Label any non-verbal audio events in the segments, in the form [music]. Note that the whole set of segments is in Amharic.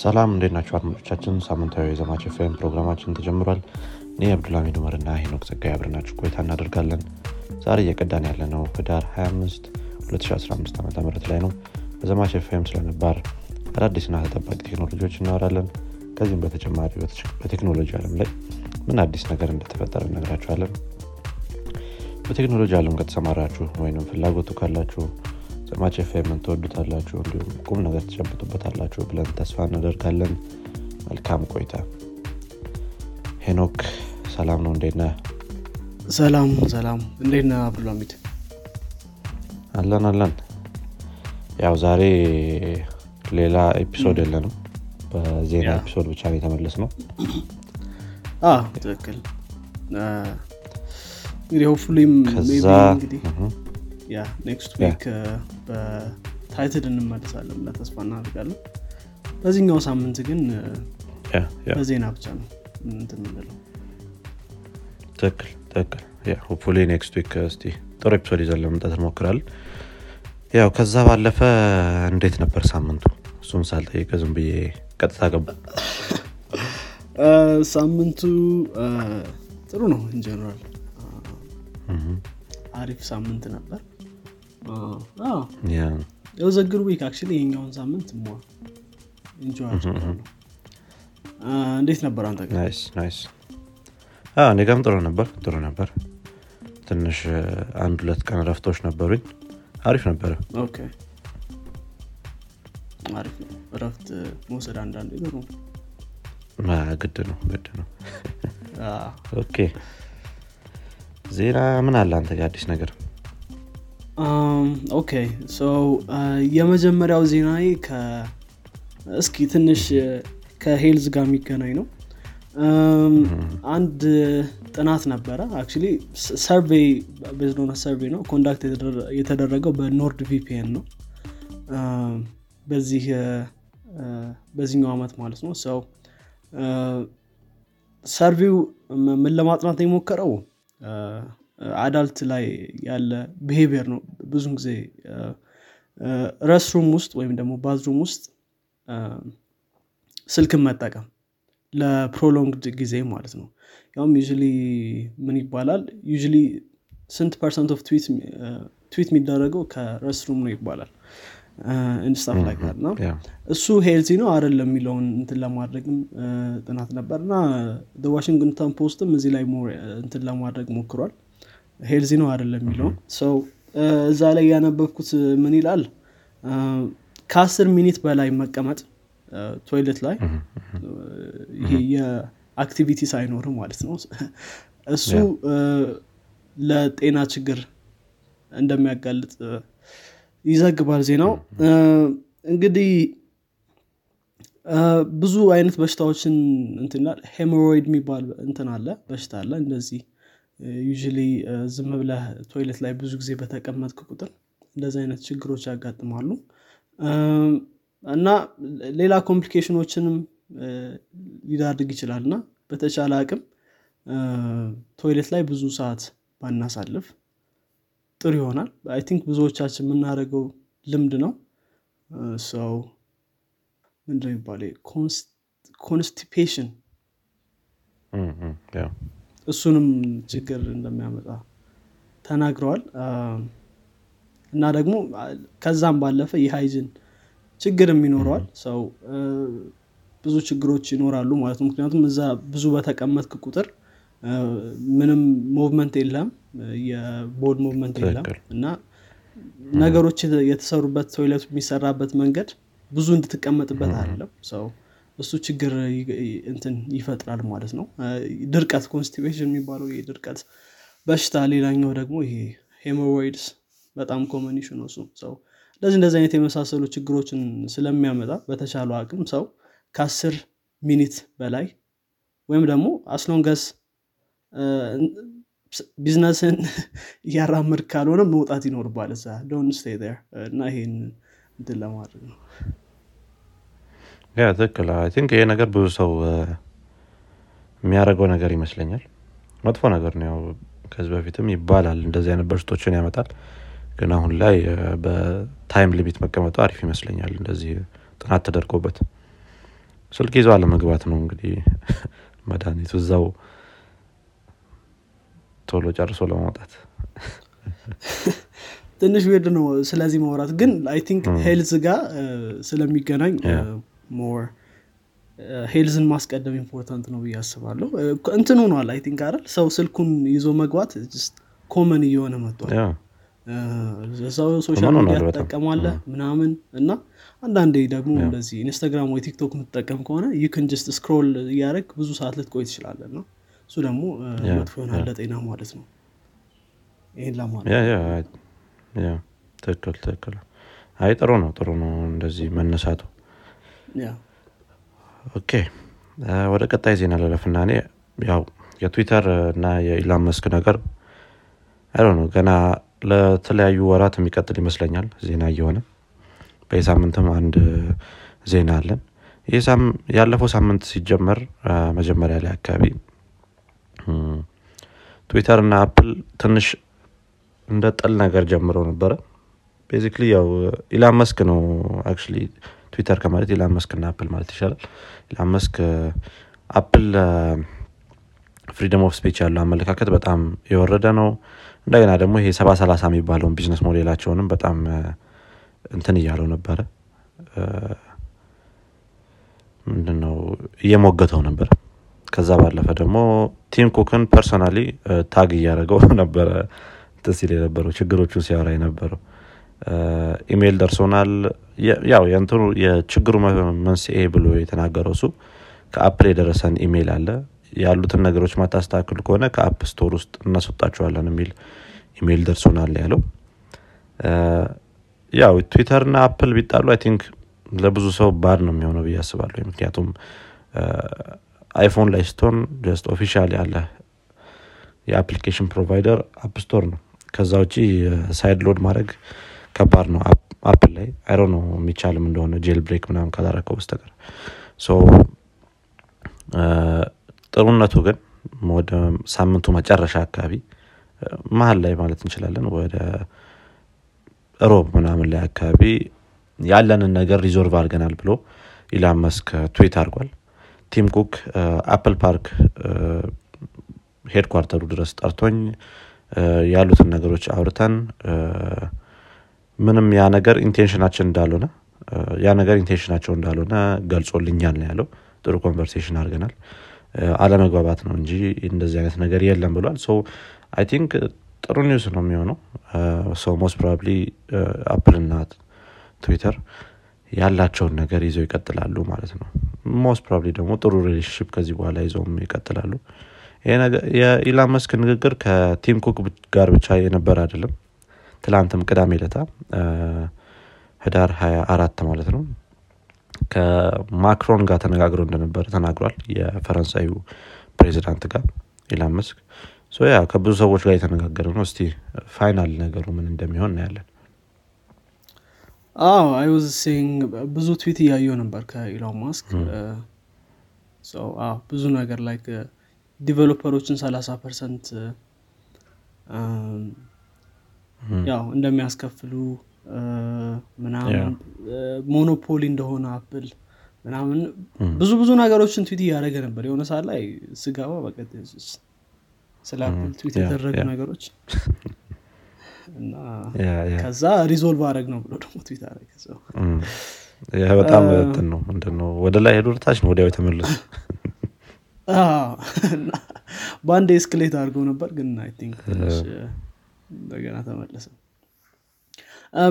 ሰላም እንዴት ናቸው አድማጮቻችን? ሳምንታዊ የዘማች ኤፍኤም ፕሮግራማችን ተጀምሯል። እኔ አብዱልሚድ ኡመር እና ሄኖክ ጸጋይ አብረናችሁ ቆይታ እናደርጋለን። ዛሬ እየቀዳን ያለ ነው ህዳር 25 2015 ዓ ም ላይ ነው። በዘማች ኤፍኤም ስለነባር አዳዲስና ተጠባቂ ቴክኖሎጂዎች እናወራለን። ከዚህም በተጨማሪ በቴክኖሎጂ አለም ላይ ምን አዲስ ነገር እንደተፈጠረ እነግራችኋለን። በቴክኖሎጂ አለም ከተሰማራችሁ ወይም ፍላጎቱ ካላችሁ ዘማች ኤፍኤምን ትወዱታላችሁ እንዲሁም ቁም ነገር ትጨብጡበታላችሁ ብለን ተስፋ እናደርጋለን። መልካም ቆይታ። ሄኖክ ሰላም ነው እንዴት ነህ? ሰላም ሰላም። እንዴት ነህ አብዱልሃሚድ አለን አለን። ያው ዛሬ ሌላ episode የለንም። በዜና episode ብቻ ነው የተመለስነው ትክክል። እንግዲህ yeah next week በ title እንመለሳለን ብለን ተስፋ እናደርጋለን። በዚህኛው ሳምንት ግን በዜና ብቻ ነው እንትን የምንለው። ትክክል ትክክል። hopefully next week እስቲ ጥሩ episode ይዘን ለመምጣት እንሞክራለን። ያው ከዛ ባለፈ እንዴት ነበር ሳምንቱ? እሱን ሳልጠይቅህ ዝም ብዬ ቀጥታ ገባ ሳምንቱ ጥሩ ነው in general አሪፍ ሳምንት ነበር yeah፣ it was a good week actually የኛውን ሳምንት more enjoy አድርጌዋለሁ። አ፣ እንዴት ነበር አንተ አዎ፣ እኔ ጋርም ጥሩ ነበር ጥሩ ነበር። ትንሽ እ፣ አንድ ሁለት ቀን እረፍቶች ነበሩኝ። አሪፍ ነበረ። okay። አሪፍ ነው። እረፍት መውሰድ አንዳንድ ጥሩ ግድ ነው ግድ ነው። [laughs] okay። ዜና ምን አለ አንተ ጋር? አዲስ ነገር okay so አ፣ የመጀመሪያው ዜናዬ እስኪ ትንሽ እ፣ ከ health ጋር የሚገናኝ ነው። um፣ አንድ ጥናት ነበረ actually survey based on a survey ነው conduct የተደረገው በ NordVPN ነው። um፣ በዚህ እ፣ በዚህኛው ዓመት ማለት ነው። so survey ው ምን ለማጥናት የሞከረው adult ላይ ያለ behavior ነው ብዙን ጊዜ restroom ውስጥ ወይም ደግሞ bathroom ውስጥ ስልክን መጠቀም ለ prolonged ጊዜ ማለት ነው። ያውም usually ምን ይባላል? usually ስንት percent of ትዊት የሚደረገው ከ restroom ነው ይባላል። and stuff ላይ yeah፣ እሱ healthy ነው አይደለም የሚለውን እንትን ለማድረግም ጥናት ነበር። እና ዋሽንግተን ፖስትም እዚህ ላይ እንትን ለማድረግ ሞክሯል healthy ነው አይደለም የሚለውን so እዛ ላይ ያነበብኩት ምን ይላል? ከአስር minute በላይ መቀመጥ እ፣ toilet ላይ ይሄ የ activity ሳይኖር ማለት ነው። እሱ ለጤና ችግር እንደሚያጋልጥ ይዘግባል ዜናው። እንግዲህ ብዙ አይነት በሽታዎችን እንትን ይላል። hemorrhoid የሚባል እንትን አለ በሽታ አለ። እንደዚህ usually ዝም ብለህ toilet ላይ ብዙ ጊዜ በተቀመጥክ ቁጥር እንደዚህ አይነት ችግሮች ያጋጥማሉ። እና ሌላ complication ኦችንም ሊዳርግ ይችላል። እና በተቻለ አቅም toilet ላይ ብዙ ሰዓት ባናሳልፍ ጥሩ ይሆናል። I think ብዙዎቻችን የምናደርገው ልምድ ነው። so ምንድነው የሚባለው? constipation እሱንም ችግር እንደሚያመጣ ተናግረዋል። እና ደግሞ ከዛም ባለፈ የ hygiene ችግርም ይኖረዋል። so ብዙ ችግሮች ይኖራሉ ማለት ነው። ምክንያቱም እዛ ብዙ በተቀመጥክ ቁጥር ምንም movement የለም የ body movement የለም። እና ነገሮች የተ- የተሰሩበት toilet ኡ የሚሰራበት መንገድ ብዙ እንድትቀመጥበት አይደለም። so እሱ ችግር እንትን ይፈጥራል ማለት ነው። ድርቀት constipation የሚባለው ይሄ ድርቀት በሽታ። ሌላኛው ደግሞ ይሄ hemorrhoids በጣም common issue so እንደዚህ እንደዚህ አይነት የመሳሰሉ ችግሮችን ስለሚያመጣ በተቻለው አቅም ሰው ከአስር minute በላይ ወይም ደግሞ as long as business ን [laughs] እያራመድክ ካልሆነ መውጣት ይኖርበታል እዛ። don't stay እና ይሄን እንትን ለማድረግ ነው yeah ትክክል። I think ይሄ ነገር ብዙ ሰው የሚያደርገው ነገር ይመስለኛል። መጥፎ ነገር ነው። ያው ከዚህ በፊትም ይባላል እንደዚህ አይነት በሽታዎችን ያመጣል። ግን አሁን ላይ በ time limit መቀመጡ አሪፍ ይመስለኛል እንደዚህ ጥናት ተደርጎበት። ስልክ ይዘው አለመግባት ነው እንግዲህ [laughs] መድኃኒቱ እዛው ቶሎ ጨርሶ ለማውጣት። ትንሽ weird ነው ስለዚህ ማውራት። ግን I think health ጋር ስለሚገናኝ more health ን ማስቀደም important ነው ብዬ አስባለሁ። እንትን ሆኗል I think አይደል? ሰው ስልኩን ይዞ መግባት common እየሆነ መጥቷል። so social media ትጠቀማለህ ምናምን እና አንዳንዴ ደግሞ እንደዚህ ኢንስታግራም ወይ ቲክቶክ የምትጠቀም ከሆነ you can just scroll እያደረግክ ብዙ ሰዓት ልትቆይ ትችላለህ ነው እሱ ደግሞ መጥፎ ይሆናል ለጤና ማለት ነው። ይህን ለማለት ትክክል ትክክል። አይ ጥሩ ነው ጥሩ ነው እንደዚህ መነሳቱ okay። ወደ ቀጣይ ዜና ልለፍና እኔ ያው የትዊተር እና የኢላን መስክ ነገር አይ ነው ገና ለተለያዩ ወራት የሚቀጥል ይመስለኛል ዜና እየሆነ። በየሳምንትም አንድ ዜና አለን። ያለፈው ሳምንት ሲጀመር መጀመሪያ ላይ አካባቢ ትዊተር እና አፕል ትንሽ እንደ ጥል ነገር ጀምረው ነበረ። basically ያው ኢላን መስክ ነው actually ትዊተር ከማለት ኢላን መስክ እና አፕል ማለት ይሻላል። ኢላን መስክ አፕል freedom of speech ያለው አመለካከት በጣም የወረደ ነው። እንደገና ደግሞ ይሄ ሰባ ሰላሳ የሚባለውን business model ኣቸውንም በጣም እንትን እያለው ነበረ። ምንድነው? እየሞገተው ነበር ከዛ ባለፈ ደግሞ ቲም ኩክን personally tag እያደረገው [laughs] ነበረ። ሲል የነበረው ችግሮቹን ሲያወራ የነበረው ኢሜይል ደርሶናል። ያው የንትኑ የችግሩ መንስኤ ብሎ የተናገረው እሱ ከአፕል የደረሰን ኢሜይል አለ። ያሉትን ነገሮች ማታስተካክል ከሆነ ከ app store ውስጥ እናስወጣቸዋለን የሚል ኢሜይል ደርሶናል ያለው። ያው ትዊተርና አፕል ቢጣሉ I think ለብዙ ሰው bad ነው የሚሆነው ብዬ አስባለሁ ምክንያቱም አይፎን ላይ ስትሆን just official ያለ የ application provider app store ነው። ከዛ ውጭ side load ማድረግ ከባድ ነው። አፕል ላይ አይሮ ነው የሚቻልም እንደሆነ jailbreak ምናምን ካላረከው በስተቀር። ጥሩነቱ ግን ወደ ሳምንቱ መጨረሻ አካባቢ መሀል ላይ ማለት እንችላለን ወደ ሮብ ምናምን ላይ አካባቢ ያለንን ነገር resolve አድርገናል ብሎ ኢላን መስክ ትዊት አድርጓል። ቲም ኩክ አፕል ፓርክ headquarter ኡ ድረስ ጠርቶኝ ያሉትን ነገሮች አውርተን ምንም ያ ነገር intention ኣችን እንዳልሆነ ያ ነገር intention ኣቸው እንዳልሆነ ገልጾልኛል ያለው። ጥሩ conversation አድርገናል። አለመግባባት ነው እንጂ እንደዚህ አይነት ነገር የለም ብሏል። so I think ጥሩ news ነው የሚሆነው። so most probably አፕል እና ትዊተር ያላቸውን ነገር ይዘው ይቀጥላሉ ማለት ነው። most probably ደግሞ ጥሩ relationship ከዚህ በኋላ ይዘውም ይቀጥላሉ። የኢላን መስክ ንግግር ከቲም ኩክ ጋር ብቻ የነበረ አይደለም ትላንትም ቅዳሜ ለታ ህዳር 24 ማለት ነው። ከማክሮን ጋር ተነጋግሮ እንደነበረ ተናግሯል የፈረንሳዩ ፕሬዚዳንት ጋር ኢላን መስክ። ያ ከብዙ ሰዎች ጋር የተነጋገረ ነው። እስቲ final ነገሩ ምን እንደሚሆን እናያለን። አዎ I think ብዙ ትዊት እያየው ነበር ከኢሎን ማስክ ብዙ ነገር ላይ developer ኦችን 30 percent ያው እንደሚያስከፍሉ ምናምን monopoly እንደሆነ አፕል ምናምን ብዙ ብዙ ነገሮችን ትዊት እያደረገ ነበር። የሆነ ሰዓት ላይ ስገባ በቃ ስለ አፕል ትዊት የተደረጉ ነገሮች [laughs] እና ከዛ resolve አረግነው ብሎ ደግሞ ትዊት አረገ so። በጣም እንትን ነው ምንድን ነው ወደ ላይ ሄዶ ታች ነው ወዲያው የተመለሱ [laughs] በአንዴ escalate አድርገው ነበር ግን I think እንደገና ተመለሰ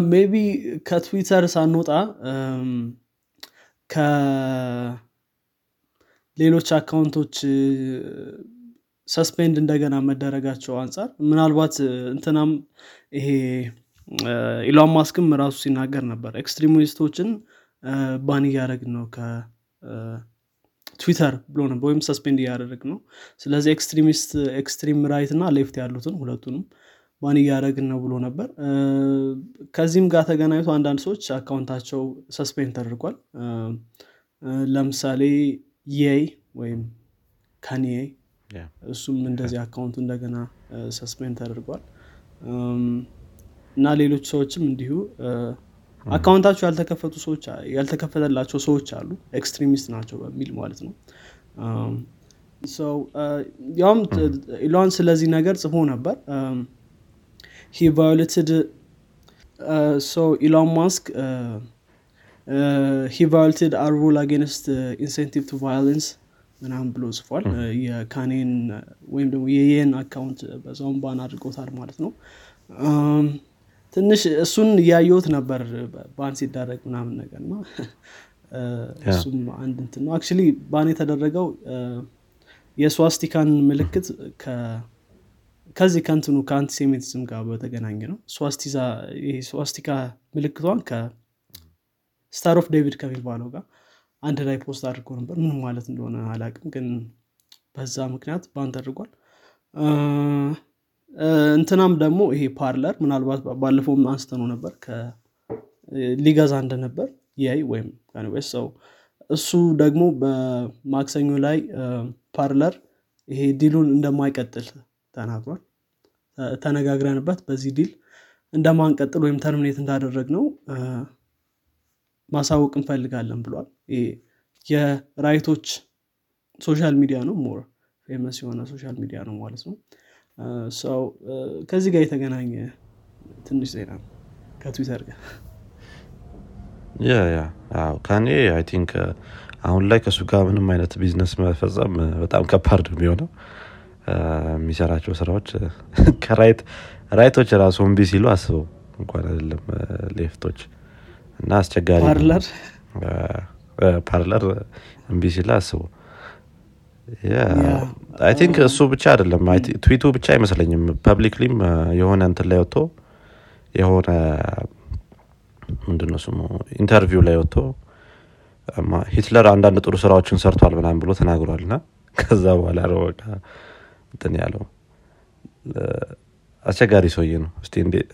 maybe ከትዊተር ሳንወጣ ከሌሎች account ኦች suspend እንደገና መደረጋቸው አንጻር ምናልባት እንትናም ይሄ ኢሎን ማስክም ራሱ ሲናገር ነበር። extremist ኦችን ban እያደረግን ነው ትዊተር ብሎ ነበር ወይም suspend እያደረግነው። ስለዚህ extremist extreme right እና left ያሉትን ሁለቱንም ban እያደረግን ነው ብሎ ነበር። ከዚህም ጋር ተገናኝቶ አንዳንድ ሰዎች account ኣቸው suspend ተደርጓል። ለምሳሌ የይ ወይም ካኒዬ እሱም እንደዚህ account ኡ እንደገና suspend ተደርጓል። እና ሌሎች ሰዎችም እንዲሁ account ኣቸው ያልተከፈቱ ሰዎች ያልተከፈተላቸው ሰዎች አሉ። extremist ናቸው በሚል ማለት ነው። ያውም ኢሎን ስለዚህ ነገር ጽፎ ነበር he violated so ኢሎን ማስክ he violated our rule against incitement to violence ምናምን ብሎ ጽፏል የካኔን ወይም ደግሞ የየን account በዛውም ban አድርጎታል ማለት ነው። ትንሽ እሱን እያየሁት ነበር ban ሲደረግ ምናምን ነገር ነው [laughs] እሱም አንድ እንትን ነው። actually ban የተደረገው የስዋስቲካን ምልክት ከዚህ ከንትኑ ከ antisemitism ጋር በተገናኘ ነው። ስዋስቲካ ምልክቷን ከ Star of David ከሚባለው ጋር አንድ ላይ post አድርጎ ነበር። ምንም ማለት እንደሆነ አላቅም ግን በዛ ምክንያት ban ተደርጓል እንትናም ደግሞ ይሄ ፓርለር ምናልባት ባለፈውም አንስተነው ነበር ሊገዛ እንደነበር የይ ወይም ሰው እሱ ደግሞ በማክሰኞ ላይ ፓርለር ይሄ deal ኡን እንደማይቀጥል ተናግሯል ተነጋግረንበት በዚህ deal እንደማንቀጥል ወይም terminate እንዳደረግነው ማሳወቅ እንፈልጋለን ብሏል። የ right ኦች social media ነው more famous የሆነ social media ነው ማለት ነው። so ከዚህ ጋር የተገናኘ ትንሽ ዜና ነው ከትዊተር ጋር። ያ I think አሁን ላይ ከእሱ ጋር ምንም አይነት ቢዝነስ መፈጸም በጣም ከባድ ነው የሚሆነው የሚሰራቸው ስራዎች [laughs] ከ right rightኦች ራሱ እምቢ ሲሉ አስበው እንኳን አይደለም leftኦች እና አስቸጋሪ ፓርለር? እምቢ ሲል አስበው I think እሱ ብቻ አይደለም ትዊቱ ብቻ አይመስለኝም publicly ም የሆነ እንትን ላይ ወጥቶ የሆነ ምንድነው ስሙ interview ላይ ወጥቶ ሂትለር አንዳንድ ጥሩ ስራዎችን ሰርቷል ምናምን ብሎ ተናግሯል። እና ከዛ በኋላ ነው እንትን ያለው? አስቸጋሪ ሰውዬ ነው። እስቲ እንዴት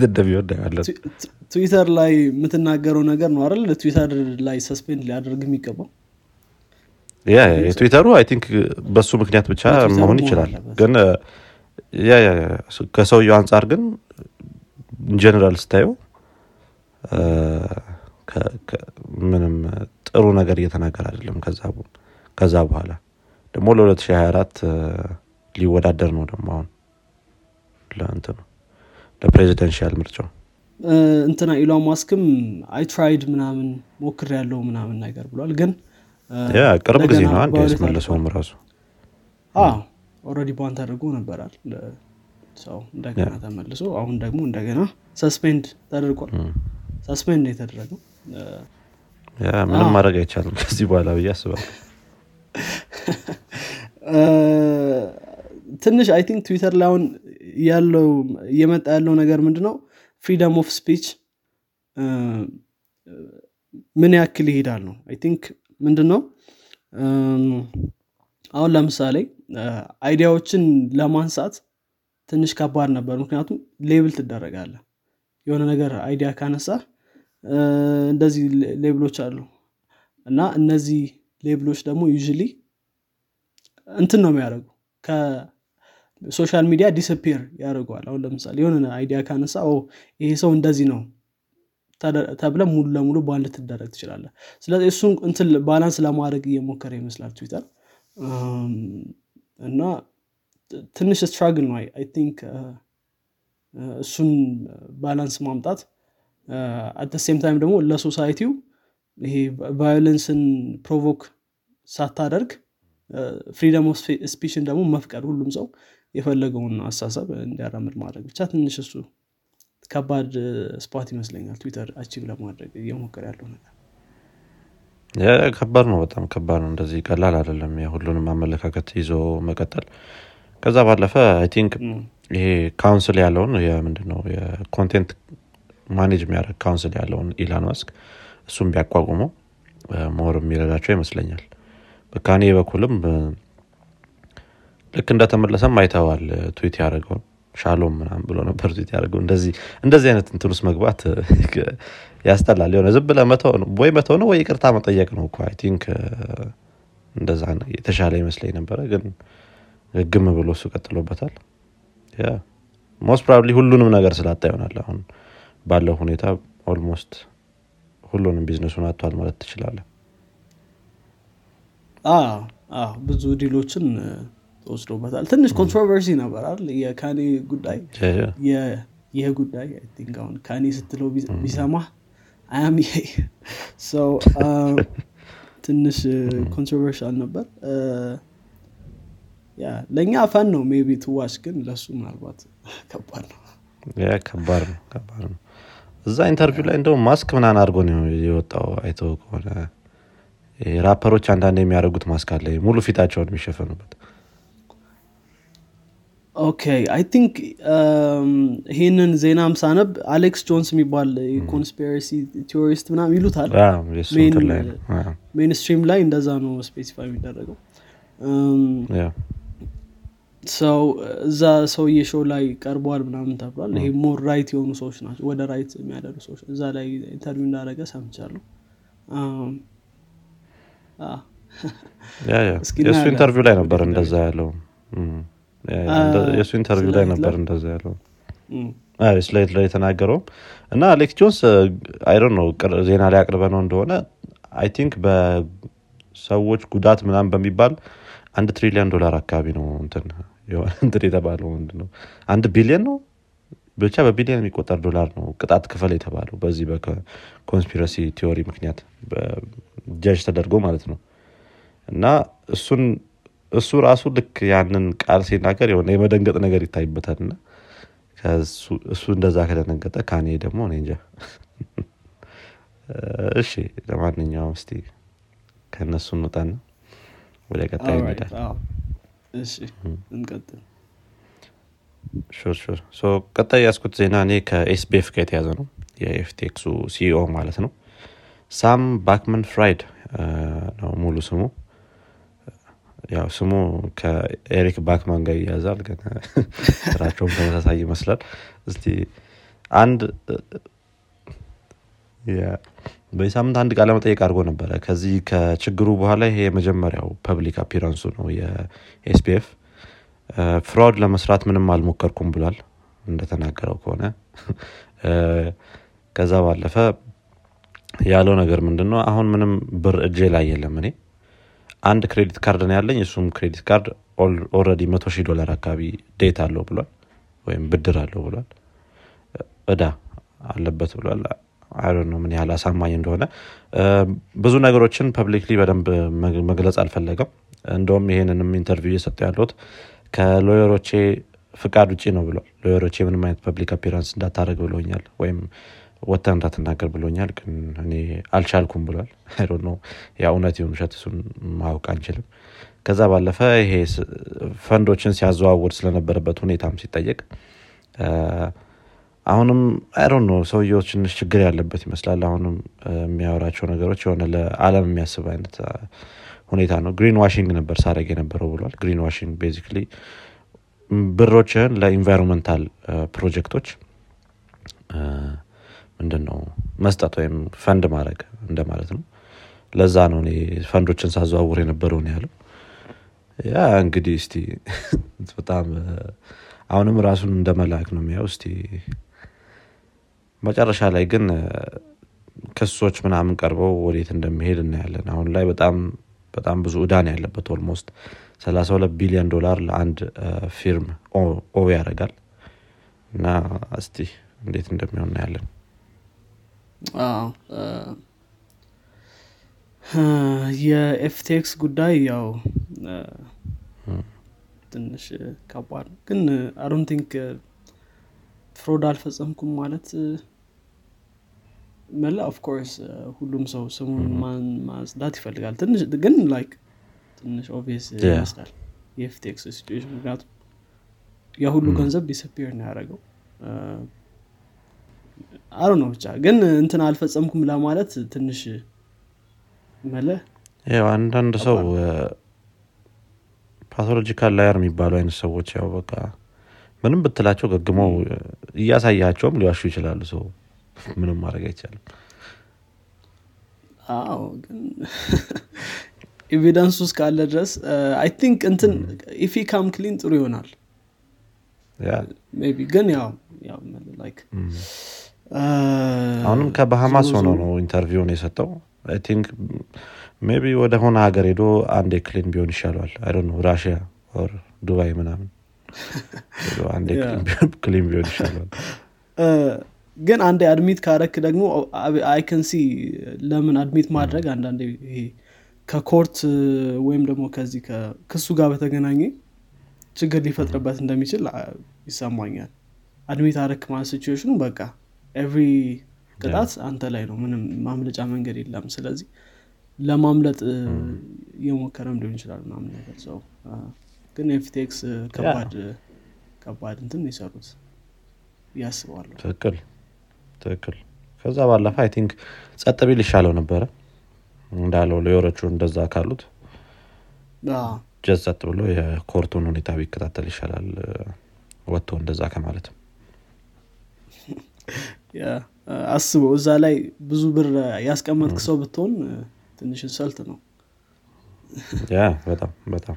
እንደሚወድ ያለን ትዊተር ላይ የምትናገረው ነገር ነው አይደል? ትዊተር ላይ suspend ሊያደርግ የሚገባው? የትዊተሩ I think በሱ ምክንያት ብቻ መሆን ይችላል። ግን ከሰውየው አንጻር ግን ጀነራል ስታየው ምንም ጥሩ ነገር እየተናገር አይደለም። ከዛ በኋላ ደግሞ ለ2024 ሊወዳደር ነው ደግሞ አሁን ለእንትኑ ለ presidential ምርጫው። እንትና ኢሎን ማስክም I tried ምናምን ሞክር ያለው ምናምን ነገር ብሏል። ግን ቅርብ ጊዜ ነው አንድ ያስመለሰውም ራሱ። already ban ተደርጎ ነበር አል ሰው እንደገና ተመልሶ አሁን ደግሞ እንደገና suspend ተደርጓል። suspend የተደረገው። ምንም ማድረግ አይቻልም ከዚህ በኋላ ብዬ አስባል ትንሽ I think ትዊተር ላይ አሁን ያለው እየመጣ ያለው ነገር ምንድነው? freedom of speech ምን ያክል ይሄዳል ነው? I think ምንድን ነው አሁን ለምሳሌ idea ዎችን ለማንሳት ትንሽ ከባድ ነበር። ምክንያቱም label ትደረጋለህ የሆነ ነገር idea ካነሳህ እንደዚህ label ኦች አሉ። እና እነዚህ label ኦች ደግሞ usually እንትን ነው የሚያደርጉ ከ social media disappear ያደርገዋል። አሁን ለምሳሌ የሆነ idea ካነሳህ ይሄ ሰው እንደዚህ ነው ተብለህ ሙሉ ለሙሉ ban ልትደረግ ትችላለህ ስለዚህ እሱን እንትን balance ለማድረግ እየሞከረ ይመስላል ትዊተር። እና ትንሽ struggle ነው I think እሱን balance ማምጣት። at same time ደግሞ ለ society ው ይሄ violence ን provoke ሳታደርግ freedom of speech ን ደግሞ መፍቀድ ሁሉም ሰው የፈለገውን አስተሳሰብ እንዲያራምድ ማድረግ ብቻ ትንሽ እሱ ከባድ spot ይመስለኛል ትዊተር achieve ለማድረግ እየሞከረ ያለው ነገር። ከባድ ነው በጣም ከባድ ነው። እንደዚህ ቀላል አይደለም የሁሉንም አመለካከት ይዞ መቀጠል። ከዛ ባለፈ I think ይሄ council ያለውን ምንድነው የ content manage የሚያደርግ council ያለውን ኢሎን ማስክ እሱም ቢያቋቁመው more የሚረዳቸው ይመስለኛል። በካኔ በኩልም ልክ እንደተመለሰም አይተዋል። ትዊት ያደረገውን ሻሎም ምናምን ብሎ ነበር ትዊት ያደርገው እንደዚህ አይነት እንትን መግባት [laughs] ያስጠላል። የሆነ ዝም ብለህ ወይ መተው ነው ወይ ይቅርታ መጠየቅ ነው እኮ። I think እንደዛ የተሻለ ይመስለኝ ነበረ ግን ግም ብሎ እሱ ቀጥሎበታል። most probably ሁሉንም ነገር ስላጣ ይሆናል። አሁን ባለው ሁኔታ almost ሁሉንም ቢዝነሱን አጥቷል ማለት ትችላለን ብዙ deal ኦችን እ፣ ተወስዶበታል። ትንሽ controversy ነበር አይደል የካኔ ጉዳይ ይህ ጉዳይ think አሁን ካኔ ስትለው ቢሰማ አያም ሰው ትንሽ controversial ነበር። ያ ለእኛ fun ነው maybe to watch ግን ለሱ ምናልባት [laughs] ከባድ ነው። ከባድ ነው ከባድ ነው። እዛ interview ላይ እንደውም ማስክ ምናን አድርጎ ነው የወጣው። አይቶ ከሆነ ይሄ ራፐሮች አንዳንድ የሚያደርጉት ማስክ አለ። ሙሉ ፊታቸውን የሚሸፈኑበት okay I think ይህንን ዜናም ሳነብ አሌክስ ጆንስ የሚባል የ conspiracy theorist ምናምን ይሉታል። mainstream ላይ እንደዛ ነው specify የሚደረገው። ሰው እዛ ሰውዬ show ላይ ቀርበዋል ምናምን ተብሏል። ይሄ more right የሆኑ ሰዎች ናቸው ወደ right የሚያደርጉ ሰዎች እዛ ላይ interview እንዳደረገ ሰምቻለሁ። እናያለን። ኢንተርቪው ላይ ነበር እንደዛ ያለው የእሱ interview ላይ ነበር? እንደዛ ያለው። ስለ ሂትለር የተናገረውም እና አሌክስ ጆንስ አይዶ ነው ዜና ላይ አቅርበህ ነው እንደሆነ I think በሰዎች ጉዳት ምናምን በሚባል አንድ ትሪሊዮን ዶላር አካባቢ ነው [laughs] እንትን የተባለው ምንድን ነው? አንድ ቢሊዮን ነው? ብቻ በቢሊዮን የሚቆጠር ዶላር ነው ቅጣት ክፈል የተባለው በዚህ በ conspiracy theory ምክንያት ጀጅ ተደርጎ ማለት ነው። እና እሱን እሱ ራሱ ልክ ያንን ቃል ሲናገር የሆነ የመደንገጥ ነገር ይታይበታል እና እሱ እንደዛ ከደነገጠ ካኔ ደግሞ እኔ እንጃ። [laughs] እሺ ለማንኛውም እስቲ ከእነሱ እንውጣና ወደ ቀጣይ እንሄዳል sure sure ቀጣይ ያስኩት ዜና እኔ ከኤስቢኤፍ ጋር የተያዘ ነው። የኤፍቴክሱ CEO ማለት ነው። ሳም ባንክማን ፍራይድ ነው ሙሉ ስሙ ያው ስሙ ከኤሪክ ባክማን ጋር ይያዛል ግን ስራቸውም ተመሳሳይ ይመስላል። እስቲ አንድ ያ- በዚህ ሳምንት አንድ ቃለ መጠየቅ አድርጎ ነበረ። ከዚህ ከችግሩ በኋላ ይሄ የመጀመሪያው public appearance ኡ ነው የ SBF fraud ለመስራት ምንም አልሞከርኩም ብሏል እንደተናገረው ከሆነ። ከዛ ባለፈ ያለው ነገር ምንድን ነው አሁን ምንም ብር እጄ ላይ የለም እኔ አንድ credit card ነው ያለኝ። እሱም credit card already መቶ ሺህ ዶላር አካባቢ ዴት አለው ብሏል ወይም ብድር አለው ብሏል። እዳ አለበት ብሏል። አይ ነው ምን ያህል አሳማኝ እንደሆነ። ብዙ ነገሮችን publicly በደንብ መግ- መግለጽ አልፈለገም። እንደውም ይሄንንም interview እየሰጠ ያለሁት ከ lawyer ኦቼ ፍቃድ ውጭ ነው ብሏል። lawyer ኦቼ ምንም አይነት public appearance እንዳታደረግ ብሎኛል ወይም ወጥተህ እንዳትናገር ብሎኛል ግን እኔ አልቻልኩም ብሏል። [laughs] እውነት ይሁን ውሸት እሱን ማወቅ አንችልም። ከዛ ባለፈ ይሄ ፈንዶችን ሲያዘዋውር ስለነበረበት ሁኔታም ሲጠየቅ አሁንም ironic ነው ሰውየው ትንሽ ችግር ያለበት ይመስላል። አሁንም የሚያወራቸው ነገሮች የሆነ ለአለም የሚያስብ አይነት ሁኔታ ነው። greenwashing ነበር ሳረግ የነበረው ብሏል። greenwashing basically ብሮችህን ለ environmental project ኦች ምንድን ነው መስጠት ወይም ፈንድ ማድረግ እንደማለት ነው። ለዛ ነው እኔ ፈንዶችን ሳዘዋውር የነበረው ነው ያለው። ያ እንግዲህ እስቲ [laughs] በጣም አሁንም ራሱን እንደ መልአክ ነው የሚያየው እስቲ መጨረሻ ላይ ግን ክሶች ምናምን ቀርበው ወዴት እንደሚሄድ እናያለን። አሁን ላይ በጣም በጣም ብዙ እዳን ያለበት almost 32 ቢሊዮን ዶላር ለአንድ firm ኦ- ያደርጋል። እና እስቲ እንዴት እንደሚሆን እናያለን የ FTX ጉዳይ ያው ትንሽ ከባድ ነው። ግን I don't think fraud አልፈጸምኩም ማለት መላ of course ሁሉም ሰው ስሙን ማጽዳት ይፈልጋል። ትንሽ ግን like ትንሽ obvious. ይመስላል የ FTX situation። ምክንያቱም ያ ሁሉ ገንዘብ disappear ነው ያደረገው አሩ ነው ብቻ ግን እንትን አልፈጸምኩም ለማለት ትንሽ መለ ያው አንዳንድ ሰው pathological liar የሚባሉ አይነት ሰዎች ያው በቃ ምንም ብትላቸው ገግመው እያሳያቸውም ሊዋሹ ይችላሉ። ሰው ምንም ማድረግ አይቻልም። አዎ ግን evidence ውስጥ ካለ ድረስ I think እንትን if he come clean ጥሩ ይሆናል። but ግን ያው ያው like አሁንም ከባሃማስ ሆኖ ነው interview ኡን የሰጠው። think maybe ወደ ሆነ ሀገር ሄዶ አንድ [laughs] clean ቢሆን ይሻለዋል። አይ ነው ራሽያ or ዱባይ ምናምን አንዴ clean ቢሆን ይሻለዋል። ግን አንዴ admit ካረክ ደግሞ I can see ለምን admit ማድረግ አንዳንዴ ይሄ ከ court ወይም ደግሞ ከዚህ ከክሱ ጋር በተገናኘ ችግር ሊፈጥርበት እንደሚችል ይሰማኛል። admit አረክ ማለት ሲቹዌሽኑ በቃ every ቅጣት አንተ ላይ ነው። ምንም ማምለጫ መንገድ የለም። ስለዚህ ለማምለጥ እየሞከረም ሊሆን ይችላል ምናምን ነገር። ሰው ግን FTX ከባድ ከባድ እንትን የሰሩት እያስባለሁ ትክክል። ትክክል። ከዛ ባለፈ I think ጸጥ ቢል ይሻለው ነበረ። እንዳለው lawyer ኦቹ እንደዛ ካሉት just ጸጥ ብሎ የ court ኡን ሁኔታ ቢከታተል ይሻላል። ወጥቶ እንደዛ ከማለት [laughs] አስበው እዛ ላይ ብዙ ብር ያስቀመጥክ ሰው ብትሆን ትንሽ ሰልት ነው። በጣም በጣም።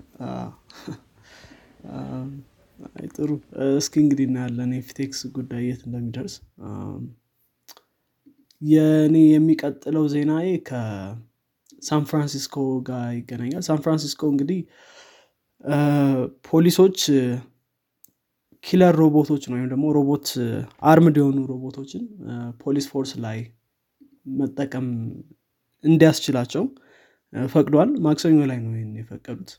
ጥሩ። እስኪ እንግዲህ እናያለን የፊቴክስ ጉዳይ የት እንደሚደርስ። የእኔ የሚቀጥለው ዜናዬ ከሳን ፍራንሲስኮ ጋር ይገናኛል። ሳን ፍራንሲስኮ እንግዲህ ፖሊሶች killer robot ኦችን ወይም ደግሞ robot armed የሆኑ robot ኦችን police force ላይ መጠቀም እንዲያስችላቸው ፈቅዷል። ማክሰኞ ላይ ነው ይህን የፈቀዱት።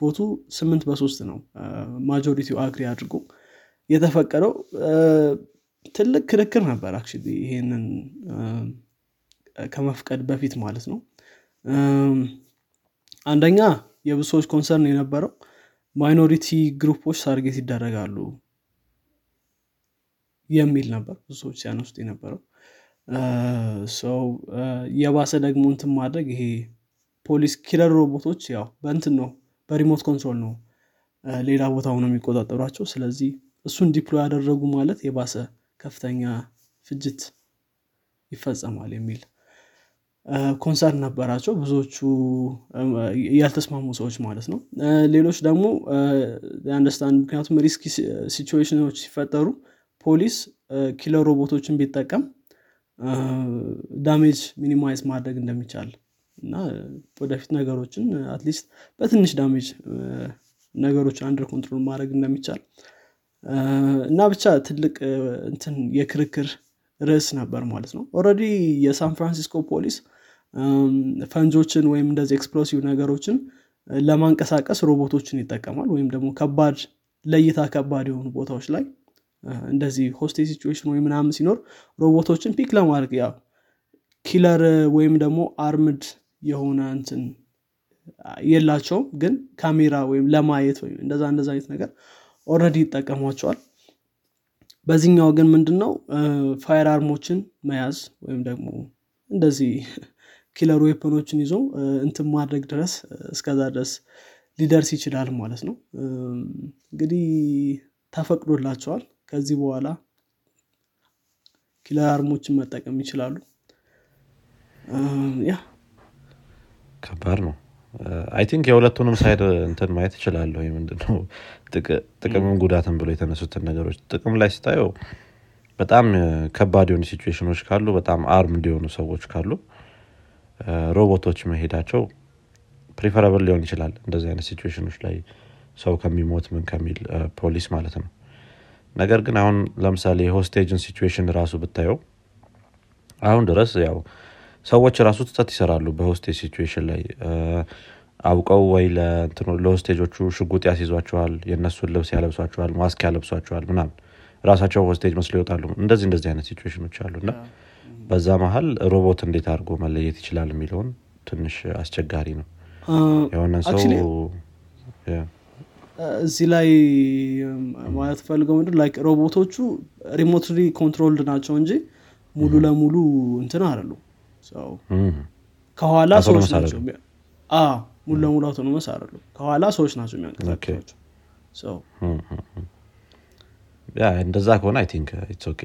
vote ኡ ስምንት በሶስት ነው። majority ው agree አድርጎ የተፈቀደው። ትልቅ ክርክር ነበር like ይሄንን ከመፍቀድ በፊት ማለት ነው። አንደኛ የብዙ concern የነበረው minority group ኦች target ይደረጋሉ የሚል ነበር ብዙ ሰዎች ሲያነሱት የነበረው። ሰው የባሰ ደግሞ እንትን ማድረግ ይሄ ፖሊስ killer robot ኦች ያው በእንትን ነው በ remote control ነው ሌላ ቦታ ሆነው የሚቆጣጠሯቸው። ስለዚህ እሱን deploy ያደረጉ ማለት የባሰ ከፍተኛ ፍጅት ይፈጸማል የሚል concern ነበራቸው ብዙዎቹ ያልተስማሙ ሰዎች ማለት ነው። ሌሎች ደግሞ understand ምክንያቱም risk situation ኦች ሲፈጠሩ ፖሊስ killer robot ኦችን ቢጠቀም damage minimize ማድረግ እንደሚቻል እና ወደፊት ነገሮችን at least በትንሽ damage ነገሮችን under control ማድረግ እንደሚቻል እና ብቻ ትልቅ እንትን የክርክር ርዕስ ነበር ማለት ነው። already የሳን ፍራንሲስኮ ፖሊስ ፈንጆችን ወይም እንደዚህ explosive ነገሮችን ለማንቀሳቀስ ሮቦቶችን ይጠቀማል ወይም ደግሞ ከባድ ለይታ ከባድ የሆኑ ቦታዎች ላይ እንደዚህ hostage situation ወይም ምናምን ሲኖር robot ኦችን pick ለማድረግ ያው killer ወይም ደግሞ armed የሆነ እንትን የላቸውም ግን ካሜራ ወይም ለማየት ወይም እንደዛ እንደዛ አይነት ነገር already ይጠቀሟቸዋል። በዚህኛው ግን ምንድን ነው firearm ኦችን መያዝ ወይም ደግሞ እንደዚህ killer weapon ኦችን ይዞ እንትን ማድረግ ድረስ እስከዛ ድረስ ሊደርስ ይችላል ማለት ነው። እንግዲህ ተፈቅዶላቸዋል። ከዚህ በኋላ killer arm ኦችን መጠቀም ይችላሉ። ያ ከባድ ነው። I think የሁለቱንም side እንትን ማየት ይችላለሁ ምንድነው? ጥቅምም ጉዳትን ብሎ የተነሱትን ነገሮች ጥቅም ላይ ስታየው በጣም ከባድ የሆኑ ሲቹዌሽኖች ካሉ በጣም harm እንዲሆኑ ሰዎች ካሉ ሮቦቶች መሄዳቸው preferable ሊሆን ይችላል። እንደዚህ አይነት ሲቹዌሽኖች ላይ ሰው ከሚሞት ምን ከሚል ፖሊስ ማለት ነው። ነገር ግን አሁን ለምሳሌ የ hostage ን situation ራሱ ብታየው አሁን ድረስ ያው ሰዎች ራሱ ትተት ይሰራሉ በ hostage situation ላይ። አውቀው ወይ ለ hostage ኦቹ ሽጉጥ ያስይዟቸዋል የእነሱን ልብስ ያለብሷቸዋል ማስክ ያለብሷቸዋል ምናምን። ራሳቸው hostage መስሎ ይወጣሉ። እንደዚህ እንደዚህ አይነት ሲቹዌሽኖች አሉ። እና በዛ መሀል ሮቦት እንዴት አድርጎ መለየት ይችላል የሚለውን ትንሽ አስቸጋሪ ነው። የሆነን ሰው እዚህ ላይ ማለት ፈልገው ምንድን like ሮቦቶቹ remotely controlled ናቸው እንጂ ሙሉ ለሙሉ እንትን አሉ ከኋላ ሰዎች ናቸው ሙሉ ለሙሉ autonomous አሉ ከኋላ ሰዎች ናቸው የሚያንቀሳቅሷቸው yeah እንደዛ ከሆነ I think it's okay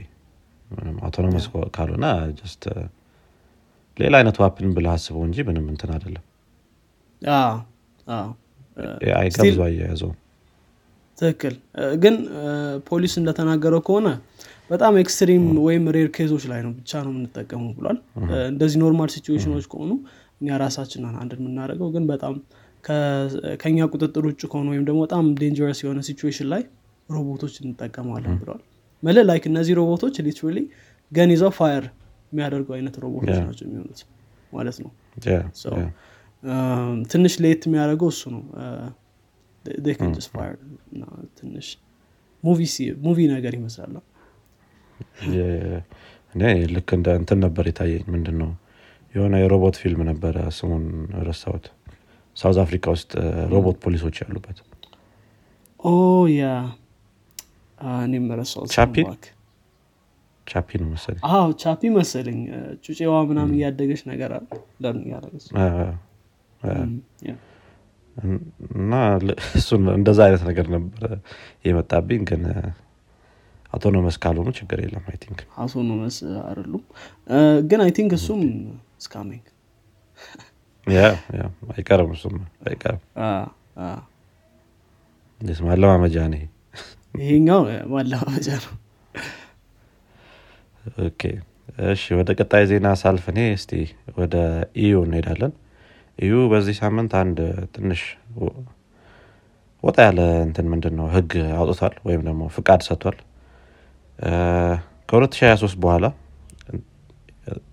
autonomous ካልሆነ just ሌላ አይነት weapon ብለህ አስበው እንጂ ምንም እንትን አይደለም። አይ ገብዞ አያያዘው ትክክል። ግን ፖሊስ እንደተናገረው ከሆነ በጣም extreme ወይም rare case ኦች ላይ ነው ብቻ ነው የምንጠቀመው ብሏል። እንደዚህ normal situation ኦች ከሆኑ እኛ ራሳችን አንድ የምናደርገው። ግን በጣም ከኛ ቁጥጥር ውጭ ከሆኑ ወይም ደግሞ በጣም dangerous የሆነ situation ላይ ሮቦቶች እንጠቀማለን ብለዋል መለ like እነዚህ ሮቦቶች literally gun ይዘው fire የሚያደርጉ አይነት ሮቦቶች ናቸው የሚሆኑት ማለት ነው። ትንሽ ለየት የሚያደርገው እሱ ነው። ትንሽ movie ነገር ይመስላል። እኔ ልክ እንደ እንትን ነበር የታየኝ ምንድን ነው የሆነ የሮቦት ፊልም ነበረ ስሙን ረሳሁት። ሳውዝ አፍሪካ ውስጥ ሮቦት ፖሊሶች ያሉበት። yeah እኔም ረሳሁት ቻፒ ነው መሰለኝ። አዎ ቻፒ መሰለኝ። ጩጬዋ ምናምን እያደገች ነገር አለ። learn እያደረገች እና እሱን እንደዛ አይነት ነገር ነበር የመጣብኝ ግን autonomous ካልሆኑ ችግር የለም I think። autonomous አይደሉም። ግን I think እሱም is coming። አይቀርም እሱም አይቀርም። ማለማመጃ ነው ይሄኛው ማለማመጃ ነው። okay እሺ ወደ ቀጣይ ዜና ሳልፍ እኔ እስቲ ወደ EU እንሄዳለን። EU በዚህ ሳምንት አንድ ትንሽ ወጣ ያለ እንትን ምንድን ነው ህግ አውጥቷል ወይም ደግሞ ፍቃድ ሰጥቷል። ከ2023 በኋላ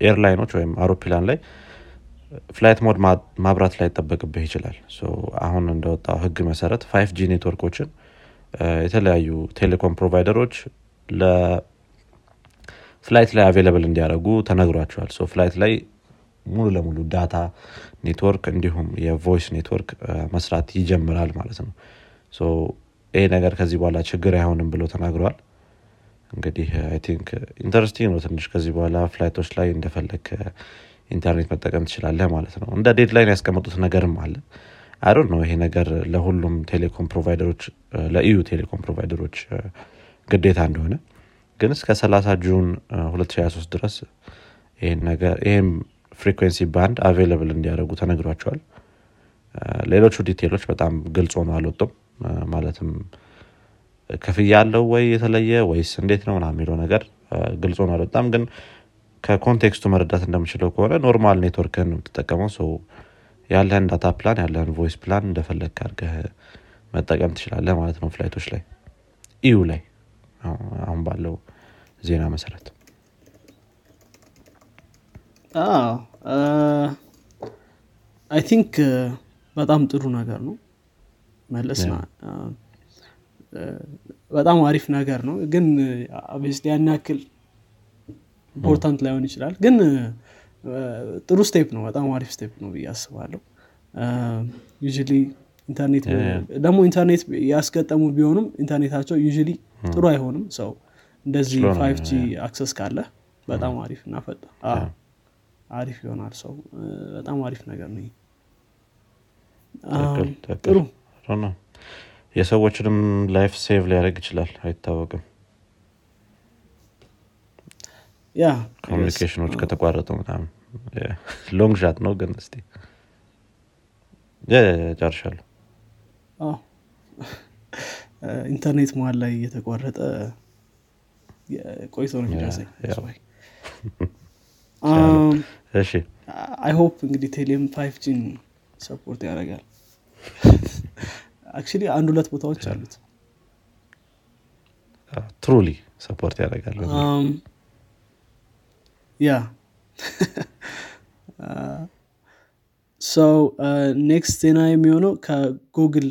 airline ኦች ወይም አውሮፕላን ላይ flight mode ማብራት ላይ ይጠበቅብህ ይችላል አሁን እንደወጣው ህግ መሰረት ፋይቭ ጂ ኔትወርኮችን የተለያዩ telecom provider ኦች flight ላይ available እንዲያደርጉ ተነግሯቸዋል። flight ላይ ሙሉ ለሙሉ data network እንዲሁም የ voice network መስራት ይጀምራል ማለት ነው። ይሄ ነገር ከዚህ በኋላ ችግር አይሆንም ብሎ ተናግረዋል እንግዲህ think interesting ነው ትንሽ ከዚህ በኋላ flight ኦች ላይ እንደፈለግ ኢንተርኔት መጠቀም ትችላለህ ማለት ነው። እንደ deadline ያስቀመጡት ነገርም አለ I don't ነው ይሄ ነገር ለሁሉም telecom provider ኦች ለ EU telecom provider ኦች ግዴታ እንደሆነ። ግን እስከ 30 June 2023 ድረስ ይህም frequency band available እንዲያደርጉ ተነግሯቸዋል። ሌሎቹ detail ኦች በጣም ግልጽ ሆኖ አልወጡም። ማለትም ክፍያ አለው ወይ የተለየ ወይስ እንዴት ነው ና የሚለው ነገር ግልጽ ሆኖ አልወጣም። ግን ከ context ኡ መረዳት እንደምችለው ከሆነ normal network ህን ነው የምትጠቀመው ያለህን data plan ያለህን voice plan እንደፈለግ አድርገህ መጠቀም ትችላለህ ማለት ነው flight ኦች ላይ። EU ላይ አሁን ባለው ዜና መሰረት። I think በጣም ጥሩ ነገር ነው። መለስ በጣም አሪፍ ነገር ነው። ግን አብስሊ ያን ያክል ኢምፖርታንት ላይሆን ይችላል። ግን ጥሩ ስቴፕ ነው። በጣም አሪፍ ስቴፕ ነው ብዬ አስባለሁ። ዩ ኢንተርኔት ደግሞ ኢንተርኔት ያስገጠሙ ቢሆኑም ኢንተርኔታቸው ዩ ጥሩ አይሆንም። ሰው እንደዚህ ፋይቭ ጂ አክሰስ ካለ በጣም አሪፍ እና አሪፍ ይሆናል ሰው። በጣም አሪፍ ነገር ነው ጥሩ። የሰዎችንም life save ሊያደርግ ይችላል። አይታወቅም። yeah communication ኦች ከተቋረጡ ምናምን long shot ነው ግን እስቲ ጨርሻለሁ ኢንተርኔት መሀል ላይ እየተቋረጠ ቆይቶ ነው የሚደርሰኝ እሺ I hope እንግዲህ ቴሌም five G ን support ያደርጋል actually አንድ ሁለት ቦታዎች አሉት truly support ያደርጋል yeah so next ዜና የሚሆነው ከጉግል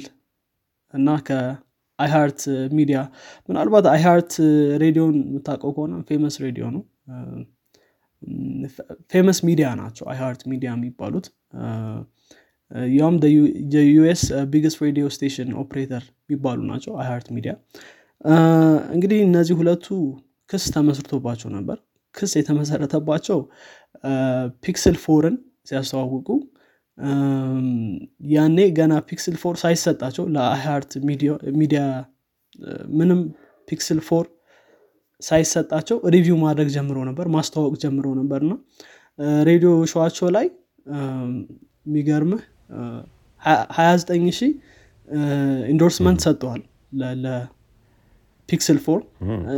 እና ከ iHeart Media ምናልባት iHeart ሬዲዮን የምታውቀው ከሆነ famous ሬዲዮ ነው። famous ሚዲያ ናቸው iHeart Media የሚባሉት። ያውም የ US biggest radio station operator የሚባሉ ናቸው iHeart Media። እንግዲህ እነዚህ ሁለቱ ክስ ተመስርቶባቸው ነበር ክስ የተመሰረተባቸው Pixel 4 ን ሲያስተዋውቁ ያኔ ገና Pixel 4 ሳይሰጣቸው ለ iHeart ሚዲያ ምንም Pixel 4 ሳይሰጣቸው review ማድረግ ጀምሮ ነበር ማስተዋወቅ ጀምሮ ነበር። እና radio show ዋቸው ላይ የሚገርምህ 29 ሺህ endorsement ሰጠዋል ለ Pixel 4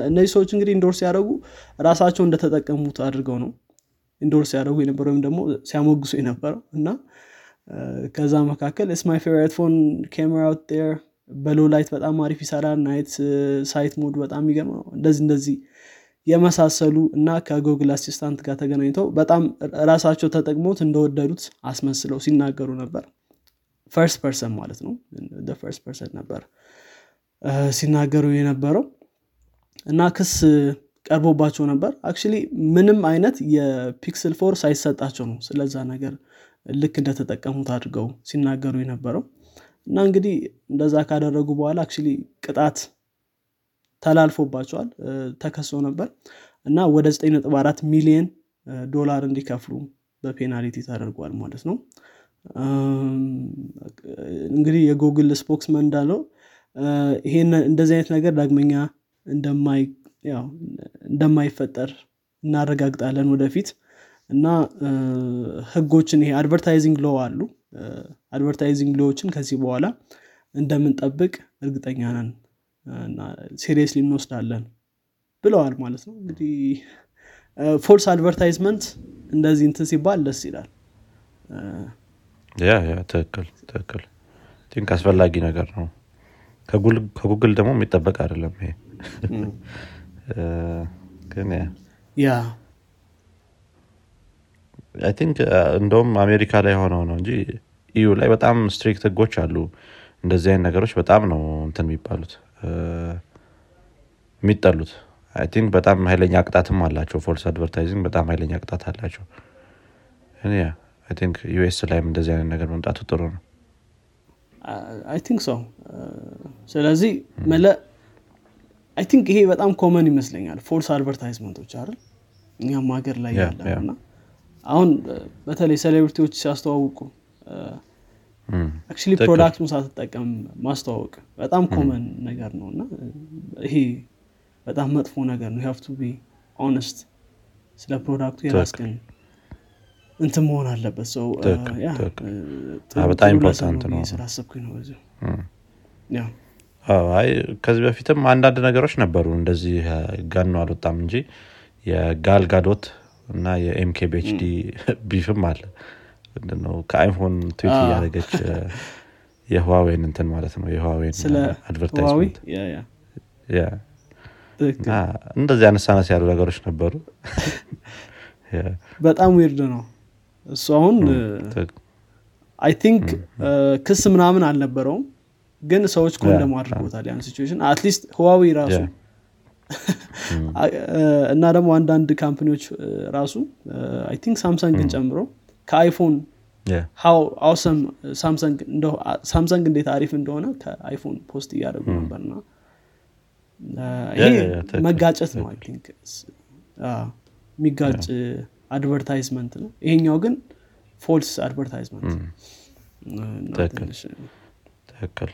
እነዚህ ሰዎች እንግዲህ endorse ሲያደረጉ ራሳቸው እንደተጠቀሙት አድርገው ነው endorse ሲያደረጉ የነበረው ወይም ደግሞ ሲያሞግሱ የነበረው እና ከዛ መካከል it's my favorite phone camera out በ low light በጣም አሪፍ ይሰራል night sight mode በጣም የሚገርም ነው። እንደዚህ እንደዚህ የመሳሰሉ እና ከ Google Assistant ጋር ተገናኝተው በጣም ራሳቸው ተጠቅሞት እንደወደዱት አስመስለው ሲናገሩ ነበር። first person ማለት ነው። first person ነበር ሲናገሩ የነበረው እና ክስ ቀርቦባቸው ነበር። actually ምንም አይነት የ Pixel 4 ሳይሰጣቸው ነው ስለዛ ነገር ልክ እንደተጠቀሙት አድርገው ሲናገሩ የነበረው። እና እንግዲህ እንደዛ ካደረጉ በኋላ አክቹሊ ቅጣት ተላልፎባቸዋል ተከሶ ነበር እና ወደ 9.4 ሚሊዮን ዶላር እንዲከፍሉ በፔናሊቲ ተደርጓል ማለት ነው። እንግዲህ የጉግል ስፖክስመን እንዳለው ይሄን እንደዚህ አይነት ነገር ዳግመኛ እንደማይፈጠር እናረጋግጣለን ወደፊት። እና ህጎችን ይሄ advertising law አሉ። advertising law ዎችን ከዚህ በኋላ እንደምንጠብቅ እርግጠኛ ነን። seriously እንወስዳለን ብለዋል ማለት ነው። እንግዲህ false advertisement እንደዚህ እንትን ሲባል ደስ ይላል። yeah yeah ትክክል ትክክል። አስፈላጊ ነገር ነው ከጉግል ደግሞ የሚጠበቅ አይደለም ይሄ። [laughs] ግን yeah I think እንደውም አሜሪካ ላይ ሆነው ነው እንጂ EU ላይ በጣም strict ህጎች አሉ። እንደዚህ አይነት ነገሮች በጣም ነው እንትን የሚባሉት። የሚጠሉት። I think በጣም ሀይለኛ ቅጣትም አላቸው። false advertising በጣም ሀይለኛ ቅጣት አላቸው። I think US ላይም እንደዚህ አይነት ነገር መምጣቱ ጥሩ ነው I think ሰው ስለዚህ መለ I think ይሄ በጣም common ይመስለኛል። false advertisement ኦች አይደል? እኛም ሀገር ላይ ያለ እና አሁን በተለይ celebrity ዎች ሲያስተዋውቁ actually product ኡን ሳትጠቀም ማስተዋወቅ በጣም common ነገር ነው እና ይሄ በጣም መጥፎ ነገር ነው። have to be honest ስለ product ኡ የራስህን እንትን መሆን አለበት። ሰው በጣም important ነው ስላሰብኩኝ ነው በዚሁ አይ ከዚህ በፊትም አንዳንድ ነገሮች ነበሩ። እንደዚህ ገኖ አልወጣም እንጂ የጋል ጋዶት እና የ MKBHD [laughs] beef ም አለ። ምንድነው? ከ iPhone tweet እያደረገች የ Huawei ን እንትን ማለት ነው። የ Huawei ን advertisement እንደዚህ አነስ ያሉ ነገሮች ነበሩ። [laughs] በጣም weird ነው እሱ አሁን I think ክስ ምናምን አልነበረውም ግን ሰዎች condemn አድርጎታል ያን situation። at least Huawei ራሱ [laughs] እና ደግሞ አንዳንድ company ዎች ራሱ I think Samsung ን ጨምሮ ከ iPhone Samsung እንዴት አሪፍ እንደሆነ ከ iPhone post እያደረጉ ነበርና ይሄ መጋጨት ነው I think የሚጋጭ advertisement ነው። ይሄኛው ግን false advertisement ትክክል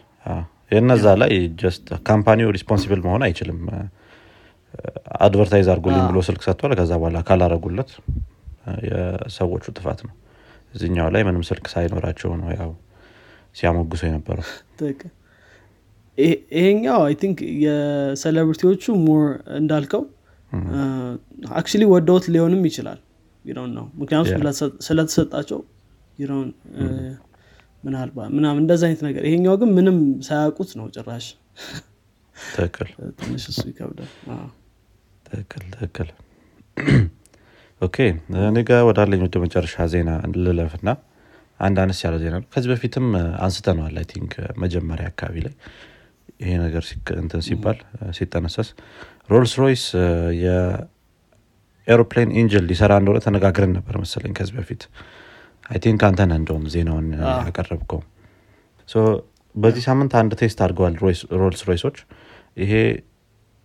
የነዛ ላይ just company ው responsible መሆን አይችልም። advertise አድርጉልኝ ብሎ ስልክ ሰጥቷል። ከዛ በኋላ ካላረጉለት የሰዎቹ ጥፋት ነው። እዚኛው ላይ ምንም ስልክ ሳይኖራቸው ነው ያው ሲያሞግሱ የነበረው። ይሄኛው I think የ celebrity ዎቹ more እንዳልከው actually ወደውት ሊሆንም ይችላል ይረውን ነው ምክንያቱም ስለተሰጣቸው ይረውን ምናልባት ምናምን እንደዚ አይነት ነገር። ይሄኛው ግን ምንም ሳያውቁት ነው ጭራሽ። ትክክል. [laughs] ትንሽ እሱ ይከብዳል። ትክክል ትክክል። okay እኔ ጋ ወዳለኝ ወደ መጨረሻ ዜና ልለፍ እና አንድ አነስ ያለ ዜና ነው። ከዚህ በፊትም አንስተነዋል I think መጀመሪያ አካባቢ ላይ ይሄ ነገር እንትን ሲባል ሲጠነሰስ። Rolls Royce የ aeroplane engine ል ሊሰራ እንደሆነ ተነጋግረን ነበር መሰለኝ ከዚህ በፊት። I think አንተ ነህ እንደውም ዜናውን ያቀረብከው። በዚህ ሳምንት አንድ test አድርገዋል Rolls Royce ኦች። ይሄ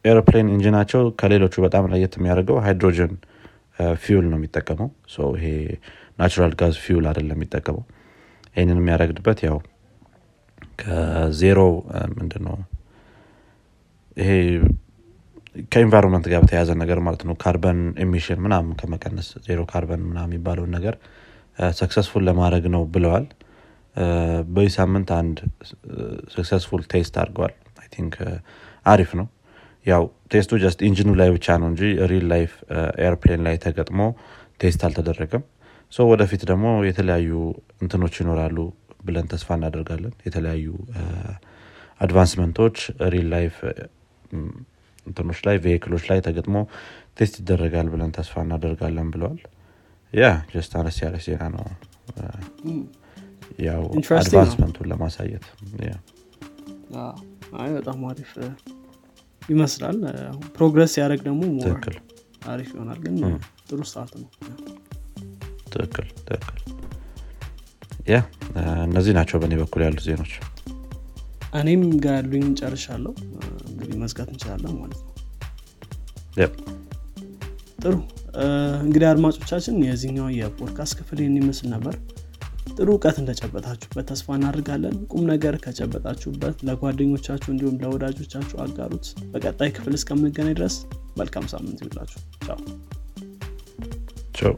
aeroplane engine ኣቸው ከሌሎቹ በጣም ለየት የሚያደርገው ሃይድሮጅን fuel ነው የሚጠቀመው። ይሄ natural gas fuel አይደለም የሚጠቀመው። ይህንን የሚያደርግበት ያው ከዜሮ ምንድን ነው ይሄ ከ environment ጋር በተያያዘ ነገር ማለት ነው። carbon emission ምናምን ከመቀነስ zero carbon ምናምን የሚባለውን ነገር successful ለማድረግ ነው ብለዋል። በዚህ ሳምንት አንድ successful test አድርገዋል። think አሪፍ ነው። ያው test ኡ just engine ኡ ላይ ብቻ ነው እንጂ real life airplane ላይ ተገጥሞ test አልተደረገም። so ወደፊት ደግሞ የተለያዩ እንትኖች ይኖራሉ ብለን ተስፋ እናደርጋለን። የተለያዩ advancement ኦች real life እንትኖች ላይ vehicle ኦች ላይ ተገጥሞ test ይደረጋል ብለን ተስፋ እናደርጋለን ብለዋል። ያ just አነስ ያለ ዜና ነው። ያው advancement ኡን ለማሳየት በጣም አሪፍ ይመስላል። progress ሲያደርግ ደግሞ አሪፍ ይሆናል ግን ጥሩ start ነው። ትክክል ትክክል። yeah እነዚህ ናቸው በእኔ በኩል ያሉት ዜኖች እኔም ጋር ያሉኝ ጨርሻለሁ። እንግዲህ መዝጋት እንችላለን ማለት ነው። ጥሩ። እንግዲህ አድማጮቻችን የዚህኛው የፖድካስት ክፍል ይህን ይመስል ነበር። ጥሩ እውቀት እንደጨበጣችሁበት ተስፋ እናደርጋለን። ቁም ነገር ከጨበጣችሁበት ለጓደኞቻችሁ እንዲሁም ለወዳጆቻችሁ አጋሩት። በቀጣይ ክፍል እስከምንገናኝ ድረስ መልካም ሳምንት ይውላችሁ ቻው። ቻው